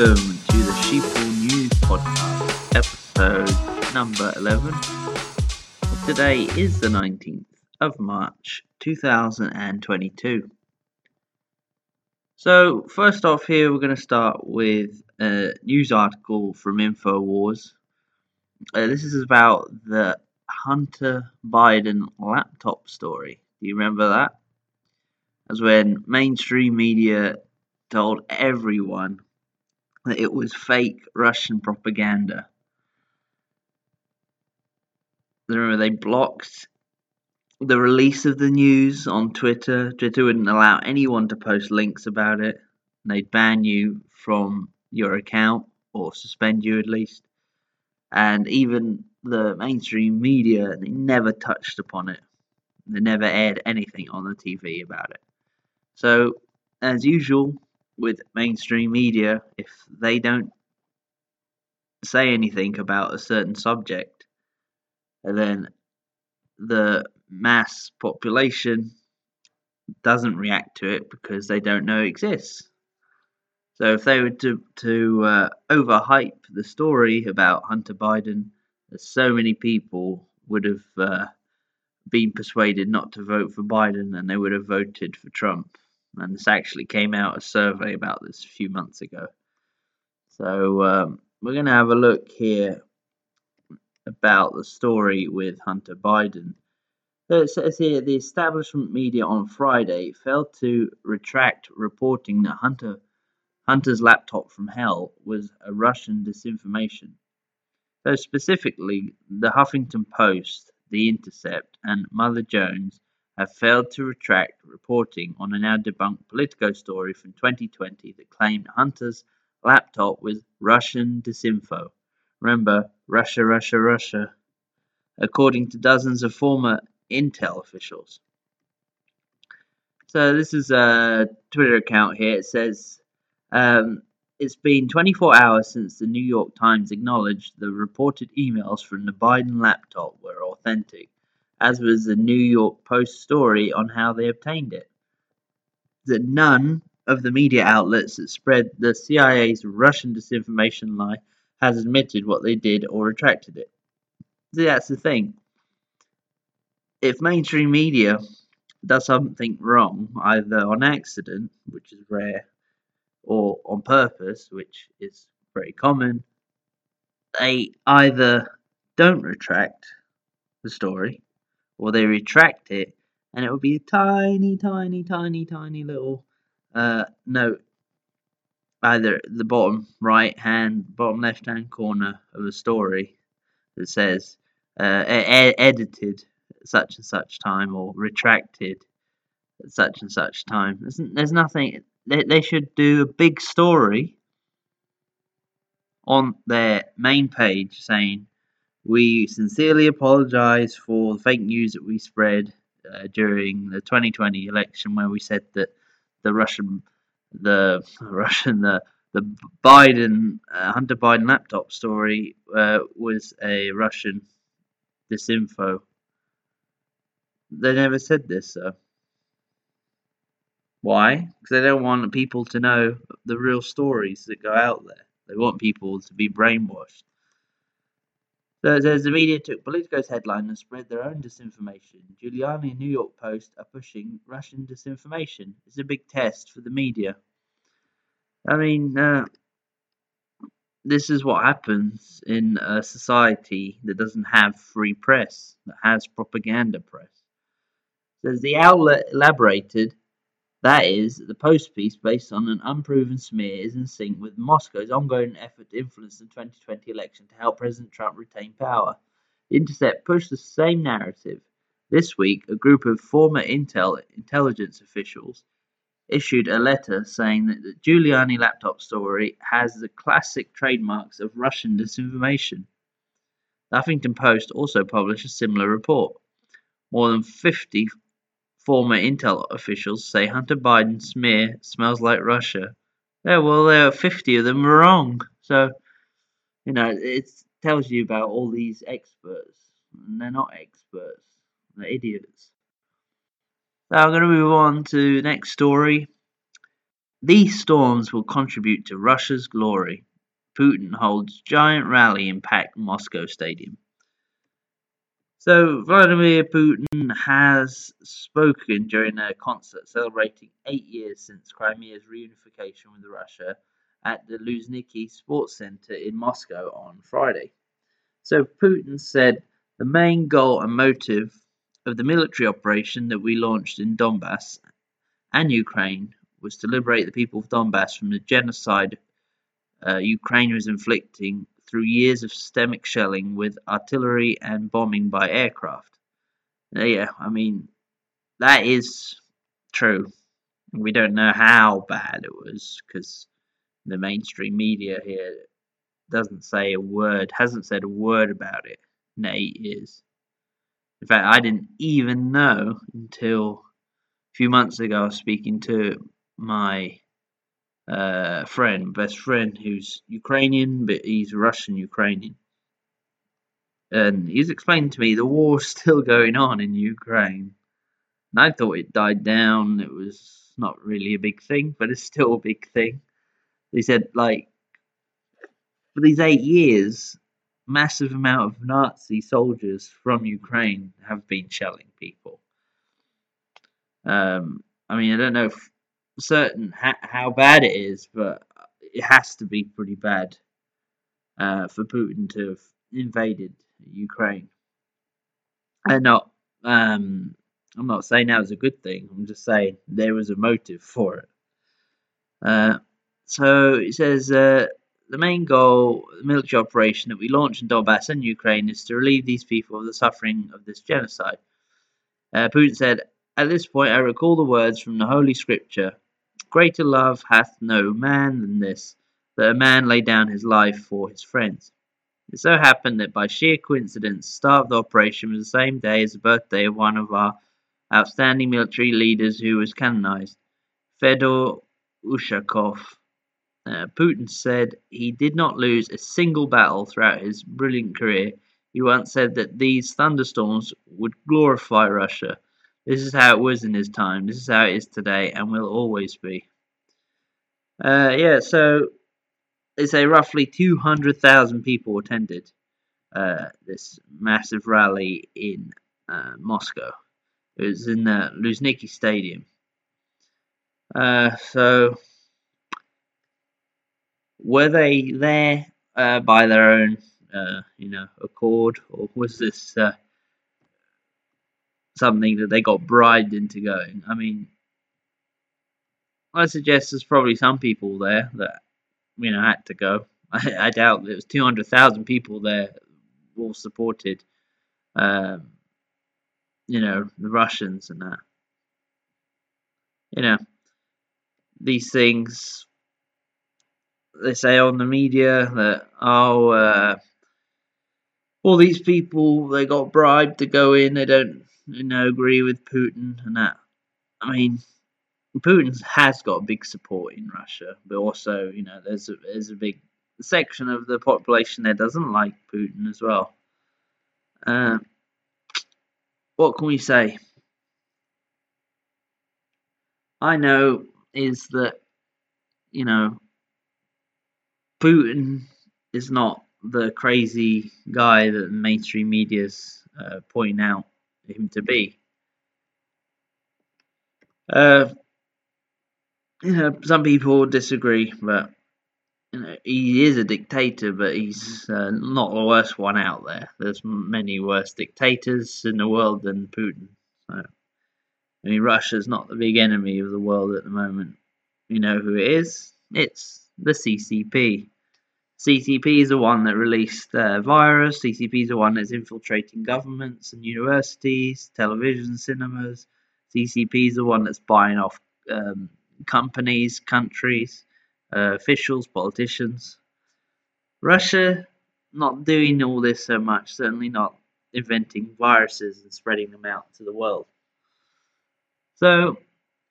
welcome to the Sheeple News Podcast, episode number 11. Today is the 19th of March 2022. So, first off, here we're going to start with a news article from InfoWars. Uh, this is about the Hunter Biden laptop story. Do you remember that? As when mainstream media told everyone that it was fake Russian propaganda. Remember, they blocked the release of the news on Twitter. Twitter wouldn't allow anyone to post links about it. They'd ban you from your account or suspend you at least. And even the mainstream media, they never touched upon it. They never aired anything on the TV about it. So, as usual with mainstream media, if they don't say anything about a certain subject, then the mass population doesn't react to it because they don't know it exists. So if they were to to uh, overhype the story about Hunter Biden, so many people would have uh, been persuaded not to vote for Biden, and they would have voted for Trump. And this actually came out a survey about this a few months ago. So um, we're going to have a look here about the story with Hunter Biden. So it says here the establishment media on Friday failed to retract reporting that Hunter Hunter's laptop from hell was a Russian disinformation. So specifically, the Huffington Post, The Intercept, and Mother Jones have failed to retract reporting on a now debunked Politico story from 2020 that claimed Hunter's laptop was Russian disinfo. Remember, Russia, Russia, Russia. According to dozens of former Intel officials. So this is a Twitter account here. It says um, it's been 24 hours since the New York Times acknowledged the reported emails from the Biden laptop were authentic, as was the New York Post story on how they obtained it. That none of the media outlets that spread the CIA's Russian disinformation lie has admitted what they did or retracted it. See, that's the thing if mainstream media does something wrong, either on accident, which is rare, or on purpose, which is very common, they either don't retract the story or they retract it and it will be a tiny, tiny, tiny, tiny little uh, note either at the bottom right hand, bottom left hand corner of the story that says uh, edited such and such time or retracted at such and such time. There's, there's nothing. They, they should do a big story on their main page saying, We sincerely apologize for the fake news that we spread uh, during the 2020 election where we said that the Russian, the Russian, the the Biden uh, Hunter Biden laptop story uh, was a Russian disinfo they never said this, though. Why? Because they don't want people to know the real stories that go out there. They want people to be brainwashed. So it says the media took Politico's headline and spread their own disinformation. Giuliani and New York Post are pushing Russian disinformation. It's a big test for the media. I mean, uh, this is what happens in a society that doesn't have free press, that has propaganda press. Says the outlet elaborated, that is, the Post piece, based on an unproven smear, is in sync with Moscow's ongoing effort to influence the 2020 election to help President Trump retain power. The Intercept pushed the same narrative. This week, a group of former Intel intelligence officials issued a letter saying that the Giuliani laptop story has the classic trademarks of Russian disinformation. The Huffington Post also published a similar report. More than 50 Former Intel officials say Hunter Biden's smear smells like Russia. Yeah, well, there are 50 of them wrong. So, you know, it tells you about all these experts. And they're not experts, they're idiots. So I'm going to move on to the next story. These storms will contribute to Russia's glory. Putin holds giant rally in packed Moscow stadium. So Vladimir Putin has spoken during a concert celebrating eight years since Crimea's reunification with Russia at the Luzhniki Sports Center in Moscow on Friday. So Putin said the main goal and motive of the military operation that we launched in Donbass and Ukraine was to liberate the people of Donbass from the genocide uh, Ukraine was inflicting through years of systemic shelling with artillery and bombing by aircraft. Yeah, I mean, that is true. We don't know how bad it was because the mainstream media here doesn't say a word, hasn't said a word about it. Nay, is. In fact, I didn't even know until a few months ago I was speaking to my uh, friend, best friend, who's Ukrainian, but he's Russian Ukrainian. And he's explained to me the war's still going on in Ukraine. And I thought it died down, it was not really a big thing, but it's still a big thing. He said, like, for these eight years, massive amount of Nazi soldiers from Ukraine have been shelling people. Um, I mean, I don't know if certain ha- how bad it is, but it has to be pretty bad uh, for Putin to have invaded Ukraine. And not, um, I'm not saying that was a good thing. I'm just saying there was a motive for it. Uh, so it says uh, the main goal, the military operation that we launched in Donbass and Ukraine, is to relieve these people of the suffering of this genocide. Uh, Putin said, At this point, I recall the words from the Holy Scripture Greater love hath no man than this, that a man lay down his life for his friends. It so happened that by sheer coincidence, the start of the operation was the same day as the birthday of one of our outstanding military leaders who was canonized, Fedor Ushakov. Uh, Putin said he did not lose a single battle throughout his brilliant career. He once said that these thunderstorms would glorify Russia. This is how it was in his time. This is how it is today, and will always be. Uh, yeah, so they say roughly 200,000 people attended uh, this massive rally in uh, Moscow. It was in the Luzhniki Stadium. Uh, so, were they there uh, by their own, uh, you know, accord, or was this uh, something that they got bribed into going. I mean, I suggest there's probably some people there that you know had to go. I, I doubt there was 200,000 people there all supported, um, you know, the Russians and that. You know, these things they say on the media that oh, uh, all these people they got bribed to go in. They don't you know, agree with Putin and that. I mean, Putin has got big support in Russia, but also, you know, there's a, there's a big section of the population that doesn't like Putin as well. Uh, what can we say? I know is that, you know, Putin is not the crazy guy that the mainstream media's uh, pointing out him to be. Uh, you know, some people disagree, but you know, he is a dictator, but he's uh, not the worst one out there. There's many worse dictators in the world than Putin. So, I mean, Russia's not the big enemy of the world at the moment. You know who it is? It's the CCP. CCP is the one that released the virus. CCP is the one that's infiltrating governments and universities, television, cinemas. CCP is the one that's buying off um, companies, countries, uh, officials, politicians. Russia not doing all this so much, certainly not inventing viruses and spreading them out to the world. So,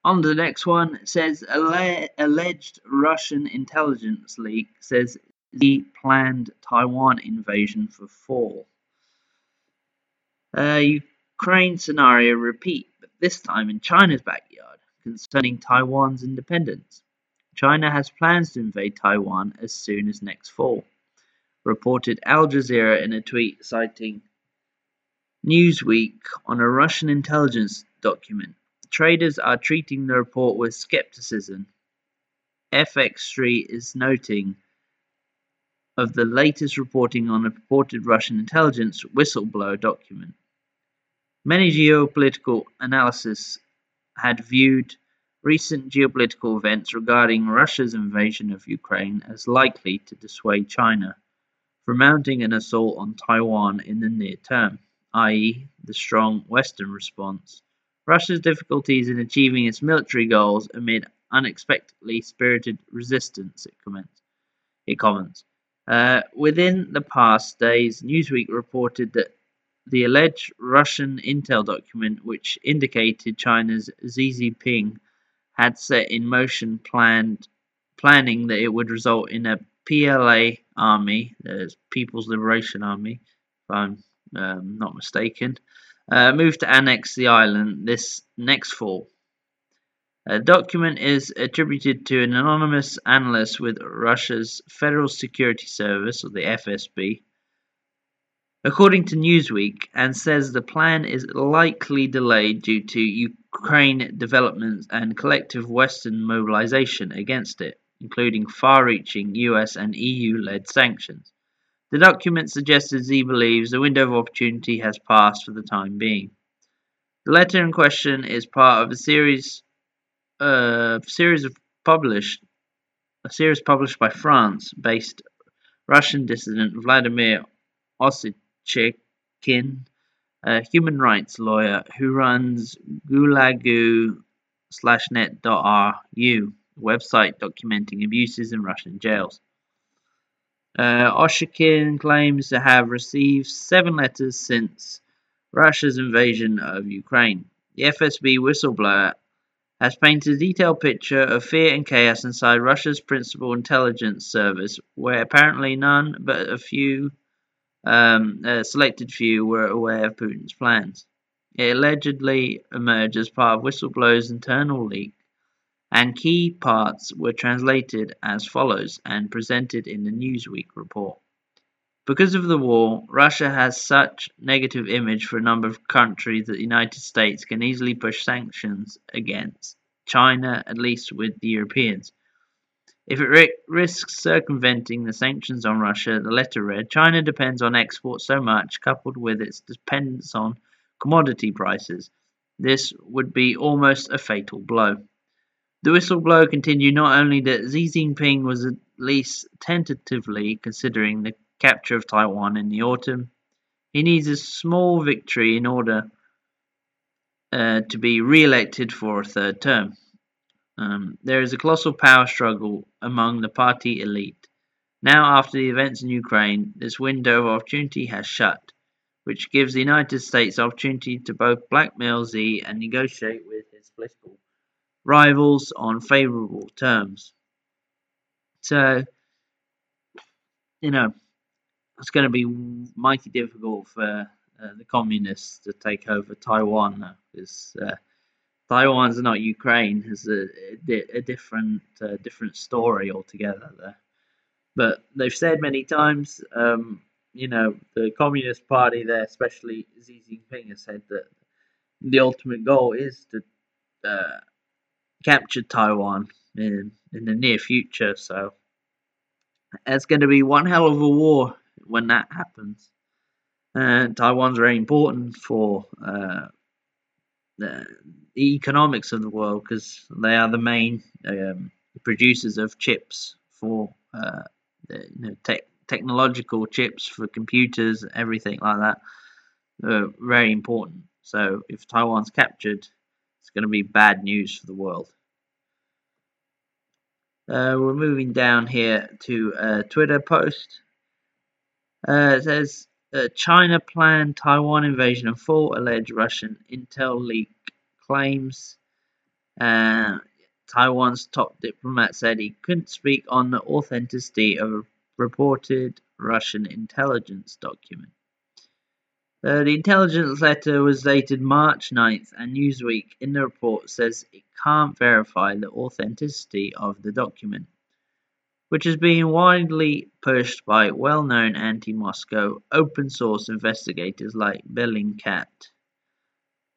on to the next one. It says alleged Russian intelligence leak says the planned Taiwan invasion for fall. Uh, Ukraine scenario repeat, but this time in China's backyard, concerning Taiwan's independence. China has plans to invade Taiwan as soon as next fall, reported Al Jazeera in a tweet citing Newsweek on a Russian intelligence document. Traders are treating the report with skepticism. FX Street is noting of the latest reporting on a purported Russian intelligence whistleblower document. Many geopolitical analysts had viewed recent geopolitical events regarding Russia's invasion of Ukraine as likely to dissuade China from mounting an assault on Taiwan in the near term, i.e., the strong Western response. Russia's difficulties in achieving its military goals amid unexpectedly spirited resistance, it comments. It comments. Uh, within the past days, Newsweek reported that the alleged Russian intel document, which indicated China's Xi Jinping had set in motion planned planning that it would result in a PLA army, the People's Liberation Army, if I'm um, not mistaken, uh, moved to annex the island this next fall. The document is attributed to an anonymous analyst with Russia's Federal Security Service, or the FSB, according to Newsweek, and says the plan is likely delayed due to Ukraine developments and collective Western mobilization against it, including far reaching US and EU led sanctions. The document suggested Xi believes the window of opportunity has passed for the time being. The letter in question is part of a series a series of published a series published by France-based Russian dissident Vladimir Osechkin, a human rights lawyer who runs gulagu net.ru, a website documenting abuses in Russian jails. Uh, Oshikin claims to have received seven letters since Russia's invasion of Ukraine. The FSB whistleblower has painted a detailed picture of fear and chaos inside Russia's principal intelligence service, where apparently none but a few, um, a selected few, were aware of Putin's plans. It allegedly emerged as part of whistleblowers' internal leak, and key parts were translated as follows and presented in the Newsweek report. Because of the war, Russia has such negative image for a number of countries that the United States can easily push sanctions against China, at least with the Europeans. If it risks circumventing the sanctions on Russia, the letter read, China depends on exports so much, coupled with its dependence on commodity prices. This would be almost a fatal blow. The whistleblower continued not only that Xi Jinping was at least tentatively considering the capture of Taiwan in the autumn. He needs a small victory in order uh, to be re-elected for a third term. Um, there is a colossal power struggle among the party elite. Now, after the events in Ukraine, this window of opportunity has shut, which gives the United States opportunity to both blackmail Xi and negotiate with his political rivals on favorable terms. So, you know, it's going to be mighty difficult for uh, the communists to take over Taiwan because uh, Taiwan's not Ukraine. It's a, a, a different uh, different story altogether there. But they've said many times, um, you know, the Communist Party there, especially Xi Jinping, has said that the ultimate goal is to uh, capture Taiwan in in the near future. So it's going to be one hell of a war when that happens. And Taiwan's very important for uh, the, economics of the world because they are the main um, producers of chips for uh, you know, te- technological chips for computers, everything like that. Uh, very important. So if Taiwan's captured, it's going to be bad news for the world. Uh, we're moving down here to a Twitter post uh, uh, China planned Taiwan invasion and four alleged Russian intel leak claims. Uh, Taiwan's top diplomat said he couldn't speak on the authenticity of a reported Russian intelligence document. Uh, the intelligence letter was dated March 9th, and Newsweek in the report says it can't verify the authenticity of the document, which is being widely pushed by well known anti Moscow open source investigators like Bellingcat.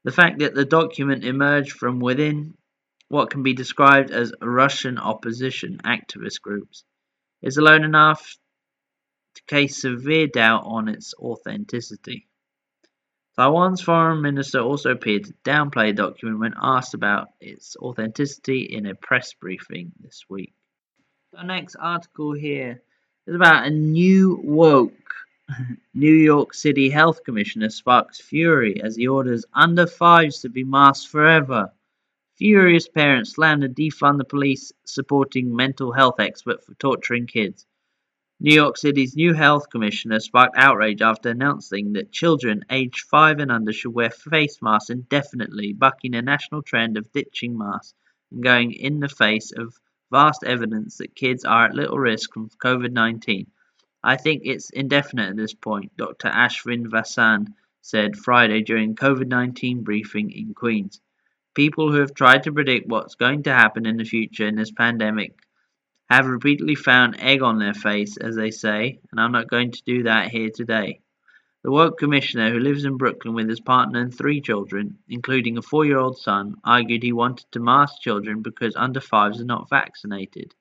The fact that the document emerged from within what can be described as Russian opposition activist groups is alone enough to cast severe doubt on its authenticity. Taiwan's foreign minister also appeared to downplay the document when asked about its authenticity in a press briefing this week. The next article here is about a new woke New York City Health Commissioner sparks fury as he orders under fives to be masked forever. Furious parents slam to defund the police supporting mental health expert for torturing kids. New York City's new health commissioner sparked outrage after announcing that children aged 5 and under should wear face masks indefinitely, bucking a national trend of ditching masks and going in the face of vast evidence that kids are at little risk from COVID 19. I think it's indefinite at this point, Dr. Ashwin Vasan said Friday during COVID 19 briefing in Queens. People who have tried to predict what's going to happen in the future in this pandemic have repeatedly found egg on their face, as they say, and I'm not going to do that here today. The woke commissioner, who lives in Brooklyn with his partner and three children, including a four year old son, argued he wanted to mask children because under fives are not vaccinated.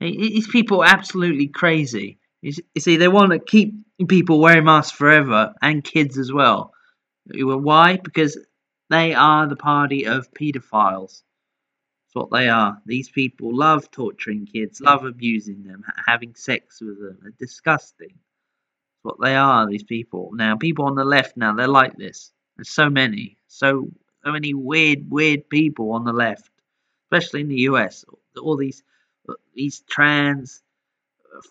These people are absolutely crazy. You see, they want to keep people wearing masks forever and kids as well. Why? Because they are the party of paedophiles. That's what they are. These people love torturing kids, love abusing them, having sex with them. They're disgusting. What they are, these people. Now, people on the left now, they're like this. There's so many. So, so many weird, weird people on the left, especially in the US. All these, these trans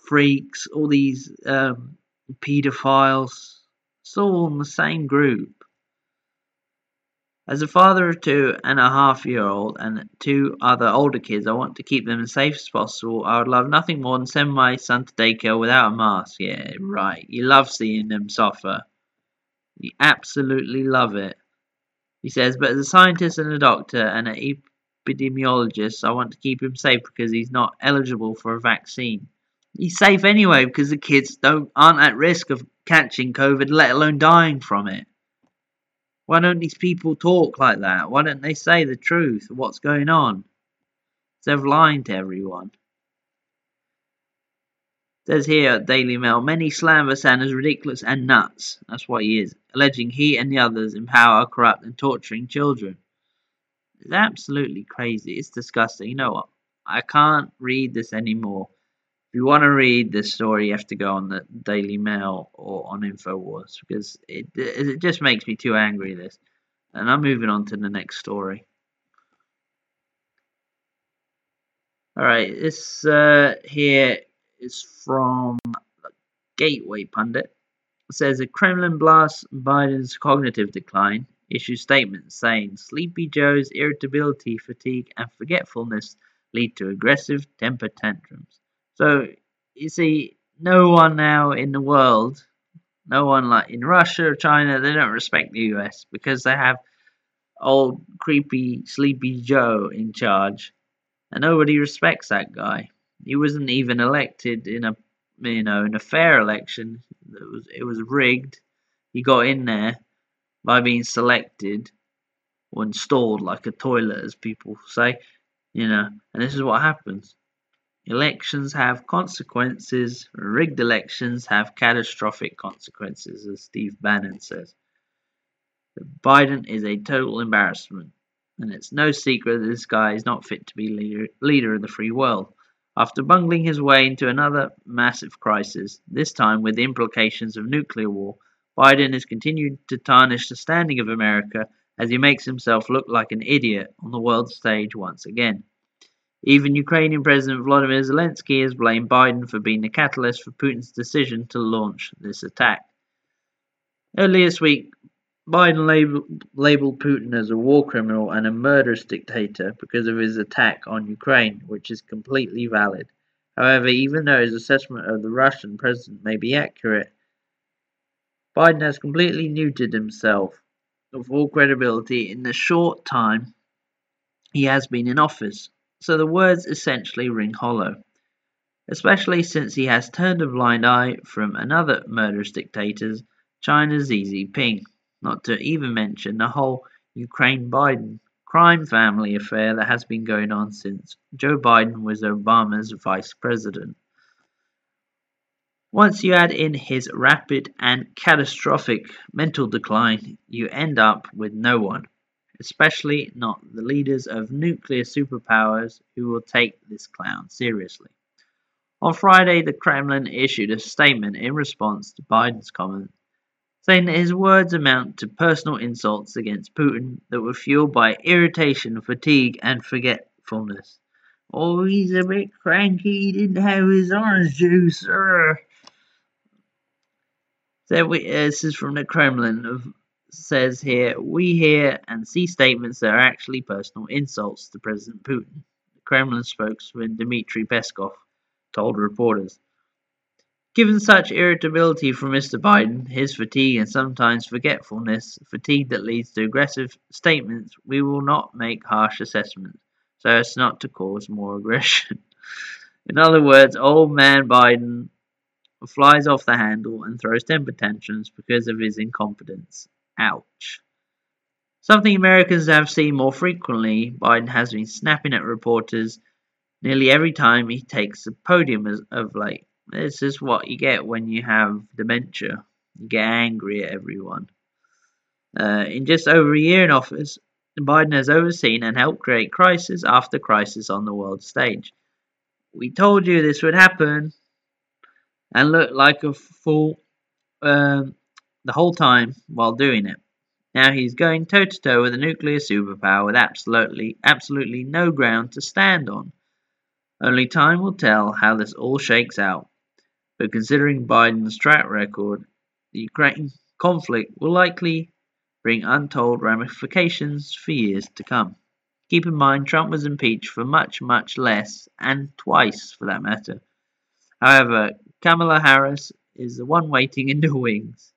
freaks, all these um, pedophiles. It's all in the same group. As a father of two and a half year old and two other older kids, I want to keep them as safe as possible. I would love nothing more than send my son to daycare without a mask. Yeah, right. You love seeing them suffer. You absolutely love it. He says, but as a scientist and a doctor and an epidemiologist, I want to keep him safe because he's not eligible for a vaccine. He's safe anyway because the kids don't aren't at risk of catching COVID, let alone dying from it. Why don't these people talk like that? Why don't they say the truth what's going on? Of lying to everyone. It says here at Daily Mail, many slam Vasan as ridiculous and nuts. That's what he is, alleging he and the others in power are corrupt, and torturing children. It's absolutely crazy. It's disgusting. You know what? I can't read this anymore. If you want to read this story, you have to go on the Daily Mail or on Infowars because it it just makes me too angry. This, and I'm moving on to the next story. All right, this uh, here is from Gateway Pundit. It says a Kremlin blasts Biden's cognitive decline. Issues statements saying Sleepy Joe's irritability, fatigue, and forgetfulness lead to aggressive temper tantrums. So you see, no one now in the world, no one like in Russia or China, they don't respect the US because they have old creepy sleepy Joe in charge, and nobody respects that guy. He wasn't even elected in a you know in a fair election. It was it was rigged. He got in there by being selected or installed like a toilet, as people say, you know. And this is what happens. Elections have consequences, rigged elections have catastrophic consequences, as Steve Bannon says. Biden is a total embarrassment, and it's no secret that this guy is not fit to be leader, leader of the free world. After bungling his way into another massive crisis, this time with the implications of nuclear war, Biden has continued to tarnish the standing of America as he makes himself look like an idiot on the world stage once again. Even Ukrainian President Volodymyr Zelensky has blamed Biden for being the catalyst for Putin's decision to launch this attack. Earlier this week, Biden labeled, labeled Putin as a war criminal and a murderous dictator because of his attack on Ukraine, which is completely valid. However, even though his assessment of the Russian president may be accurate, Biden has completely neutered himself of all credibility in the short time he has been in office, so the words essentially ring hollow, especially since he has turned a blind eye from another murderous dictator, China's Xi Jinping, not to even mention the whole Ukraine Biden crime family affair that has been going on since Joe Biden was Obama's vice president. Once you add in his rapid and catastrophic mental decline, you end up with no one, especially not the leaders of nuclear superpowers who will take this clown seriously. On Friday, the Kremlin issued a statement in response to Biden's comment, saying that his words amount to personal insults against Putin that were fueled by irritation, fatigue, and forgetfulness. Oh, he's a bit cranky, he didn't have his orange juice. Urgh. There we, uh, this is from the Kremlin. Says here, we hear and see statements that are actually personal insults to President Putin. The Kremlin spokesman Dmitry Peskov told reporters. Given such irritability from Mr. Biden, his fatigue and sometimes forgetfulness, fatigue that leads to aggressive statements, we will not make harsh assessments so as not to cause more aggression. In other words, old man Biden flies off the handle and throws temper tantrums because of his incompetence. Ouch. Something Americans have seen more frequently, Biden has been snapping at reporters nearly every time he takes the podium as, of late. This is what you get when you have dementia. You get angry at everyone. Uh, in just over a year in office, Biden has overseen and helped create crisis after crisis on the world stage. We told you this would happen and looked like a fool um, the whole time while doing it. Now he's going toe to toe with a nuclear superpower with absolutely, absolutely no ground to stand on. Only time will tell how this all shakes out. But considering Biden's track record, the Ukraine conflict will likely bring untold ramifications for years to come. Keep in mind, Trump was impeached for much, much less, and twice for that matter. However, Kamala Harris is the one waiting in the wings.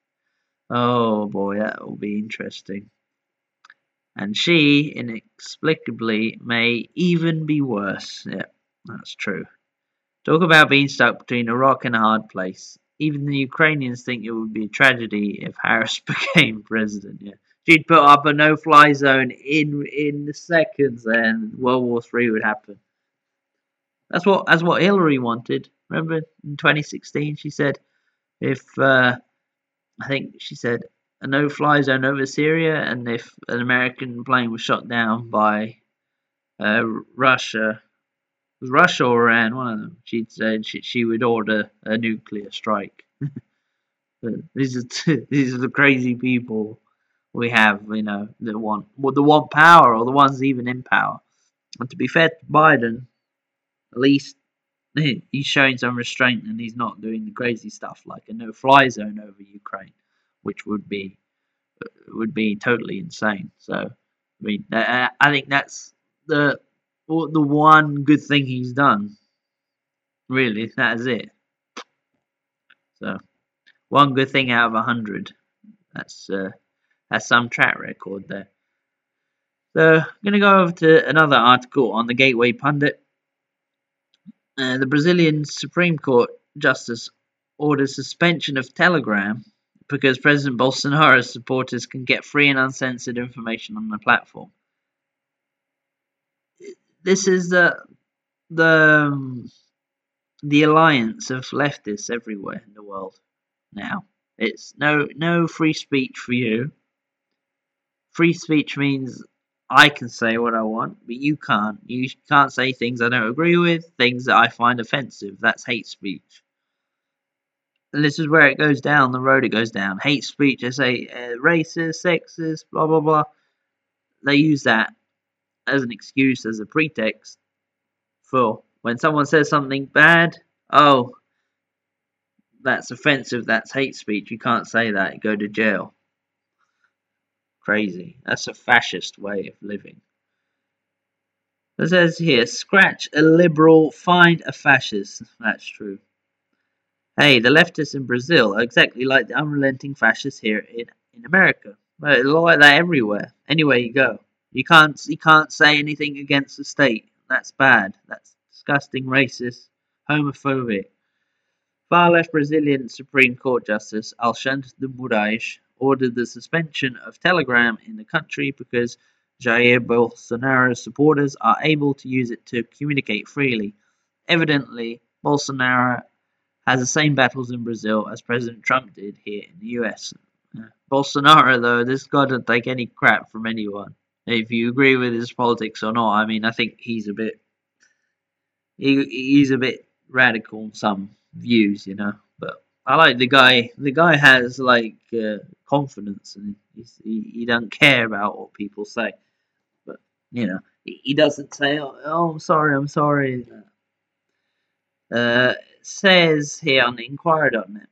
Oh boy, that will be interesting. And she, inexplicably, may even be worse. Yeah, that's true. Talk about being stuck between a rock and a hard place. Even the Ukrainians think it would be a tragedy if Harris became president. Yeah, she'd put up a no-fly zone in in seconds, and World War Three would happen. That's what that's what Hillary wanted. Remember in 2016, she said, if uh, I think she said a no-fly zone over Syria, and if an American plane was shot down by uh, Russia, was Russia or Iran, one of them, she'd said she, she would order a nuclear strike. but these are these are the crazy people we have, you know, that want well, the want power or the ones even in power. And to be fair to Biden, at least he's showing some restraint and he's not doing the crazy stuff like a no-fly zone over Ukraine, which would be uh, would be totally insane. So, I mean, I think that's the the one good thing he's done. Really, that is it. So, one good thing out of a hundred. That's uh, that's some track record there. So, I'm to go over to another article on the Gateway Pundit. Uh, the Brazilian Supreme Court justice ordered suspension of Telegram because President Bolsonaro's supporters can get free and uncensored information on the platform. This is the the um, the alliance of leftists everywhere in the world now. It's no no free speech for you. Free speech means I can say what I want, but you can't. You can't say things I don't agree with, things that I find offensive. That's hate speech. And this is where it goes down, the road it goes down. Hate speech, they say uh, racist, sexist, blah, blah, blah. They use that as an excuse, as a pretext for when someone says something bad, oh, that's offensive, that's hate speech, you can't say that, go to jail. Crazy. That's a fascist way of living. It says here, scratch a liberal, find a fascist. That's true. Hey, the leftists in Brazil are exactly like the unrelenting fascists here in, in America. Well, It's like that everywhere. Anywhere you go, you can't you can't say anything against the state. That's bad. That's disgusting, racist, homophobic. Far left Brazilian Supreme Court Justice Alexandre de Moraes ordered the suspension of Telegram in the country because Jair Bolsonaro's supporters are able to use it to communicate freely. Evidently, Bolsonaro has the same battles in Brazil as President Trump did here in the US. Uh, Bolsonaro, though, this guy doesn't take any crap from anyone. If you agree with his politics or not, I mean, I think he's a bit he, he's a bit radical in some views, you know. I like the guy. The guy has like uh, confidence, and he he don't care about what people say. But you know, he, he doesn't say, "Oh, oh I'm sorry, I'm sorry." Uh, says here on Inquirer.net.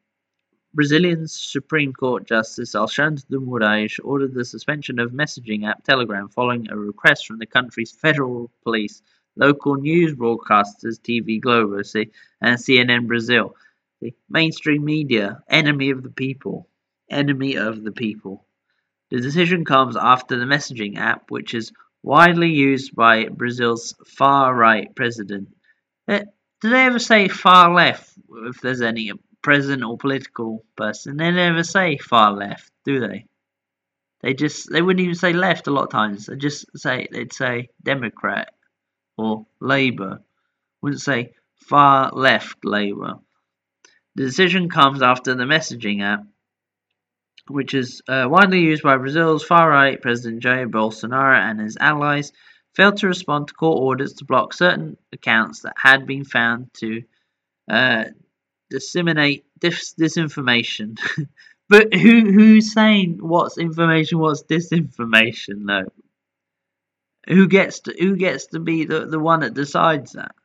Brazilian Supreme Court Justice Alexandre de Moraes ordered the suspension of messaging app Telegram following a request from the country's federal police, local news broadcasters TV Globo and CNN Brazil. Mainstream media, enemy of the people. Enemy of the people. The decision comes after the messaging app, which is widely used by Brazil's far right president. Eh, do they ever say far left if there's any president or political person? They never say far left, do they? They just they wouldn't even say left a lot of times. They just say they'd say Democrat or Labour. Wouldn't say far left Labour. The decision comes after the messaging app, which is uh, widely used by Brazil's far right President Jair Bolsonaro and his allies, failed to respond to court orders to block certain accounts that had been found to uh, disseminate dis- disinformation. but who who's saying what's information, what's disinformation though? Who gets to who gets to be the, the one that decides that?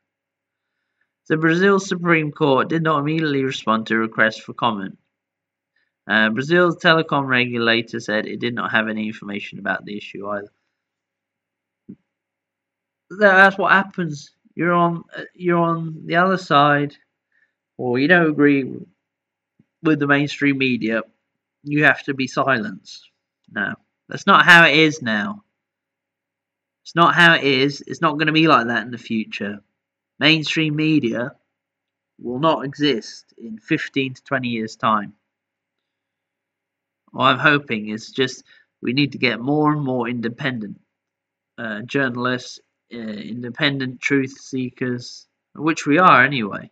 The Brazil Supreme Court did not immediately respond to requests for comment. Uh, Brazil's telecom regulator said it did not have any information about the issue either that's what happens. You're on uh, you're on the other side, or you don't agree with the mainstream media. You have to be silenced. No, that's not how it is now. It's not how it is. It's not going to be like that in the future. Mainstream media will not exist in 15 to 20 years' time. What I'm hoping is just we need to get more and more independent uh, journalists uh, independent truth seekers, which we are anyway.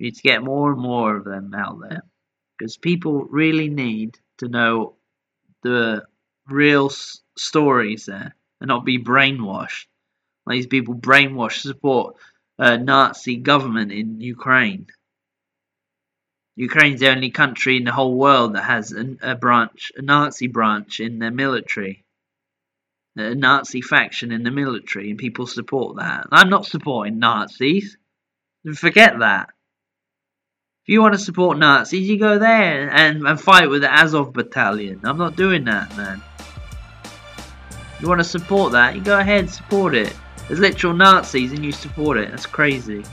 We need to get more and more of them out there because people really need to know the real s- stories there and not be brainwashed. These people brainwash support a Nazi government in Ukraine. Ukraine's the only country in the whole world that has a, a branch, a Nazi branch in their military a Nazi faction in the military and people support that. I'm not supporting Nazis. Forget that. If you want to support Nazis, you go there and, and fight with the Azov battalion. I'm not doing that, man. You want to support that, you go ahead, support it. There's literal Nazis and you support it. That's crazy.